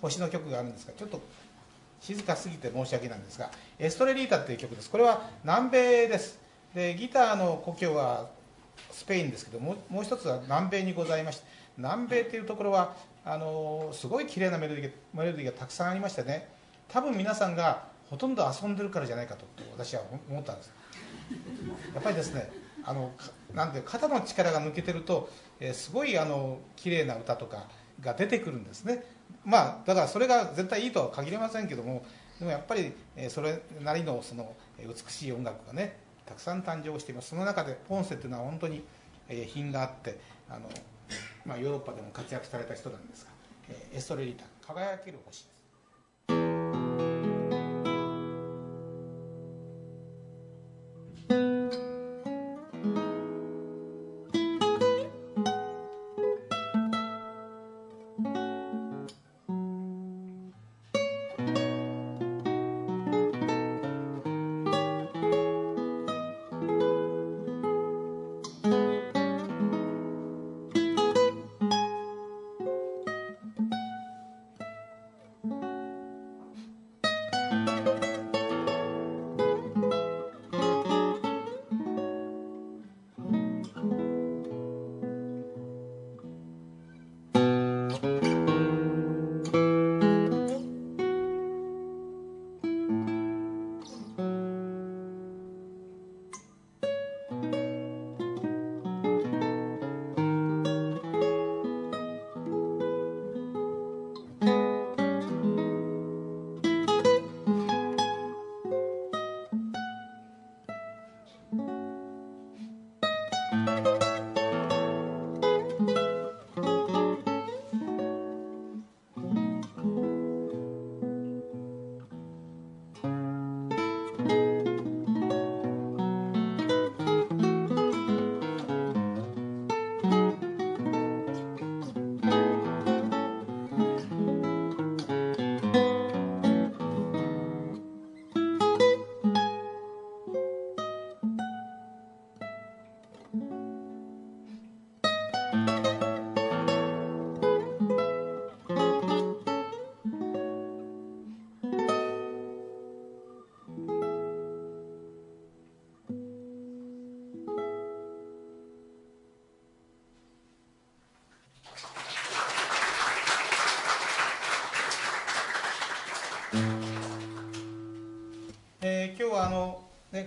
星の曲があるんですがちょっと静かすぎて申し訳ないんですがエストレリータっていう曲です。これは南米です。でギターの故郷はスペインですけどももう一つは南米にございまして南米っていうところはあのすごい綺麗なメロディーメロディーがたくさんありましてね多分皆さんがほとんど遊んでるからじゃないかと私は思ったんです。やっぱりですねあのなんて肩の力が抜けてると、えー、すごいあの綺麗な歌とかが出てくるんですね。まあだからそれが絶対いいとは限りませんけどもでもやっぱり、それなりのその美しい音楽がねたくさん誕生しています。その中でポンセっていうのは本当に、品があってあの、まあ、ヨーロッパでも活躍された人なんですが、エストレリタ輝ける星です。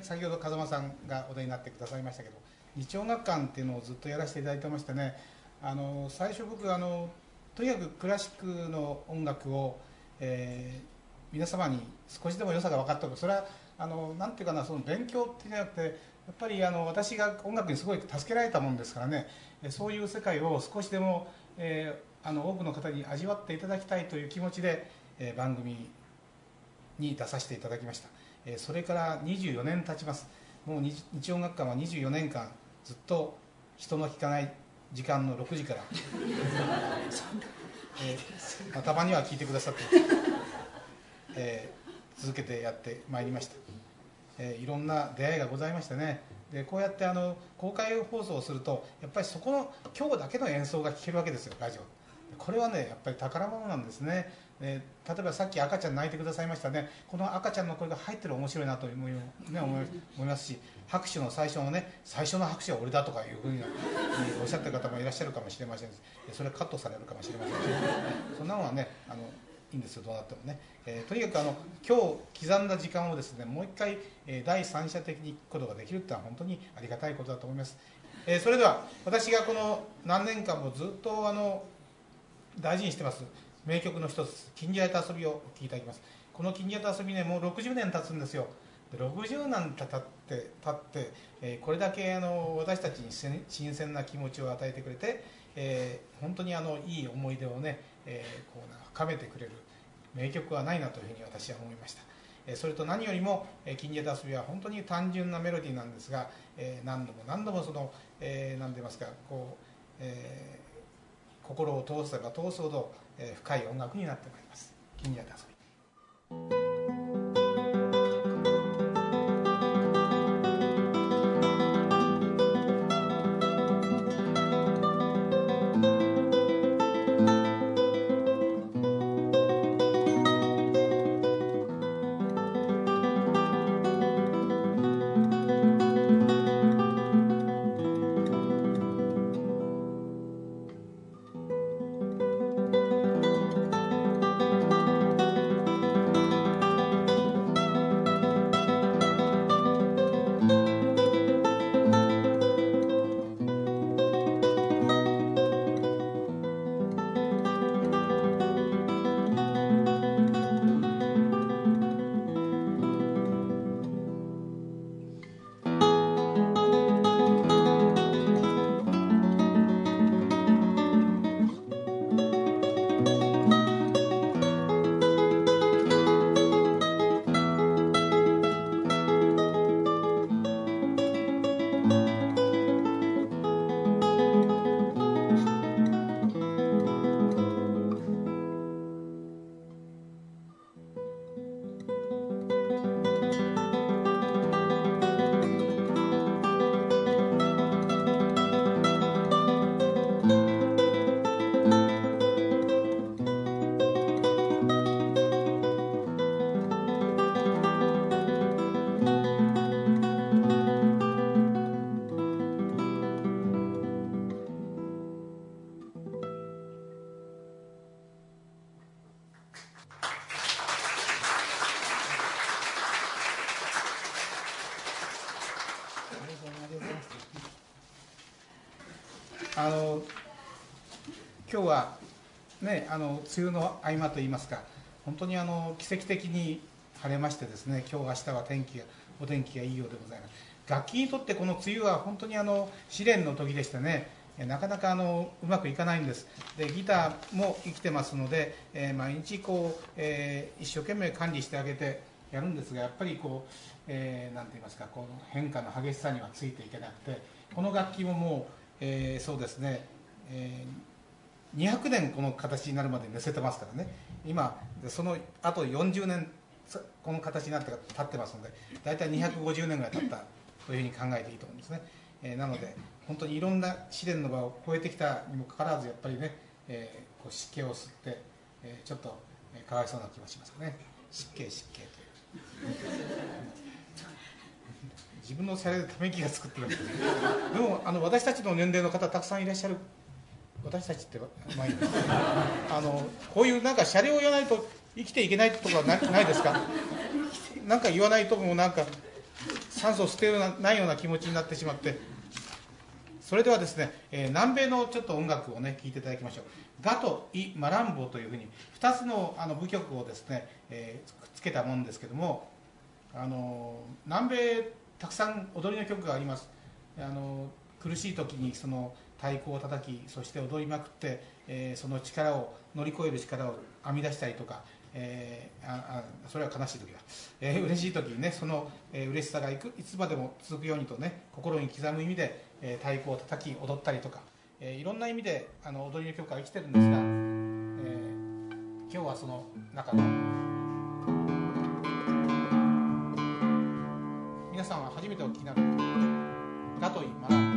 先ほど風間さんがお出になってくださいましたけど日音楽館っていうのをずっとやらせていただいてましてね。あの最初僕あのとにかくクラシックの音楽を、えー、皆様に少しでも良さが分かったと。それはあのなんていうかなその勉強っていうんじゃなくてやっぱりあの私が音楽にすごい助けられたもんですからね。そういう世界を少しでも、えー、あの多くの方に味わっていただきたいという気持ちで、えー、番組に出させていただきました。えそれから24年経ちます。もう日音楽館は24年間ずっと人の聞かない時間の6時から、えー、まあ、たまには聞いてくださって、えー、続けてやってまいりました、えー、いろんな出会いがございましてね。でこうやってあの公開放送をするとやっぱりそこの今日だけの演奏が聴けるわけですよラジオ。これはねやっぱり宝物なんですねえー、例えばさっき赤ちゃん泣いてくださいましたね。この赤ちゃんの声が入ってる面白いなと思い,、ね、思いますし拍手の最初のね最初の拍手は俺だとかいうふうにおっしゃってる方もいらっしゃるかもしれません。それはカットされるかもしれません。し、そんなのはねあのいいんですよどうなってもね、えー、とにかくあの今日刻んだ時間をですねもう一回、えー、第三者的に行くことができるってのは本当にありがたいことだと思います、えー、それでは私がこの何年間もずっとあの大事にしてます名曲の一つ「金じ合と遊び」をお聴きいただきます。この「金じ合と遊びね」もう60年経つんですよ。で60年経って経って、えー、これだけあの私たちに新鮮な気持ちを与えてくれて、えー、本当にあのいい思い出をね、えー、こう深めてくれる名曲はないなというふうに私は思いました、それと何よりも「金じ合と遊び」は本当に単純なメロディーなんですが、何度も何度もその、何て言いますかこう、え心を通せば通すほど深い音楽になってまいります。金谷遊びあの今日はねあの梅雨の合間といいますか本当にあの奇跡的に晴れましてですね今日明日は天気がお天気がいいようでございます。楽器にとってこの梅雨は本当にあの試練の時でしてねなかなかあのうまくいかないんです。でギターも生きてますので、えー、毎日こう、えー、一生懸命管理してあげてやるんですがやっぱりこう、えー、なんて言いますかこの変化の激しさにはついていけなくてこの楽器ももう、えー、そうですね、えー、200年この形になるまで寝せてますからね。今そのあと40年この形になって立ってますので大体250年ぐらい経ったというふうに考えていいと思うんですね、えー、なので本当にいろんな試練の場を超えてきたにもかかわらずやっぱりね、えー、こう湿気を吸って、えー、ちょっと、かわいそうな気もしますね。湿気湿気という。自分のシャレでため息が作ってるでもあの私たちの年齢の方たくさんいらっしゃる。私たちってまあいいです。あのこういうなんかシャレを言わないと生きていけないとか ないですか。なんか言わないともうなんか酸素を捨てようないような気持ちになってしまって。それではですね、えー、南米のちょっと音楽をね聴いていただきましょう。ガとイ・マランボというふうに2つのあの舞曲をですね、えー、くっつけたものですけどもあの南米たくさん踊りの曲があります。あの苦しい時にその太鼓を叩きそして踊りまくって、えー、その力を乗り越える力を編み出したりとか、えー、ああそれは悲しい時だ、えー、嬉しい時にねその、えー、嬉しさがいくいつまでも続くようにとね心に刻む意味で、えー、太鼓を叩き踊ったりとか、えー、いろんな意味であの踊りの曲が生きてるんですが、えー、今日はその中のめてお聞きになるだといいます。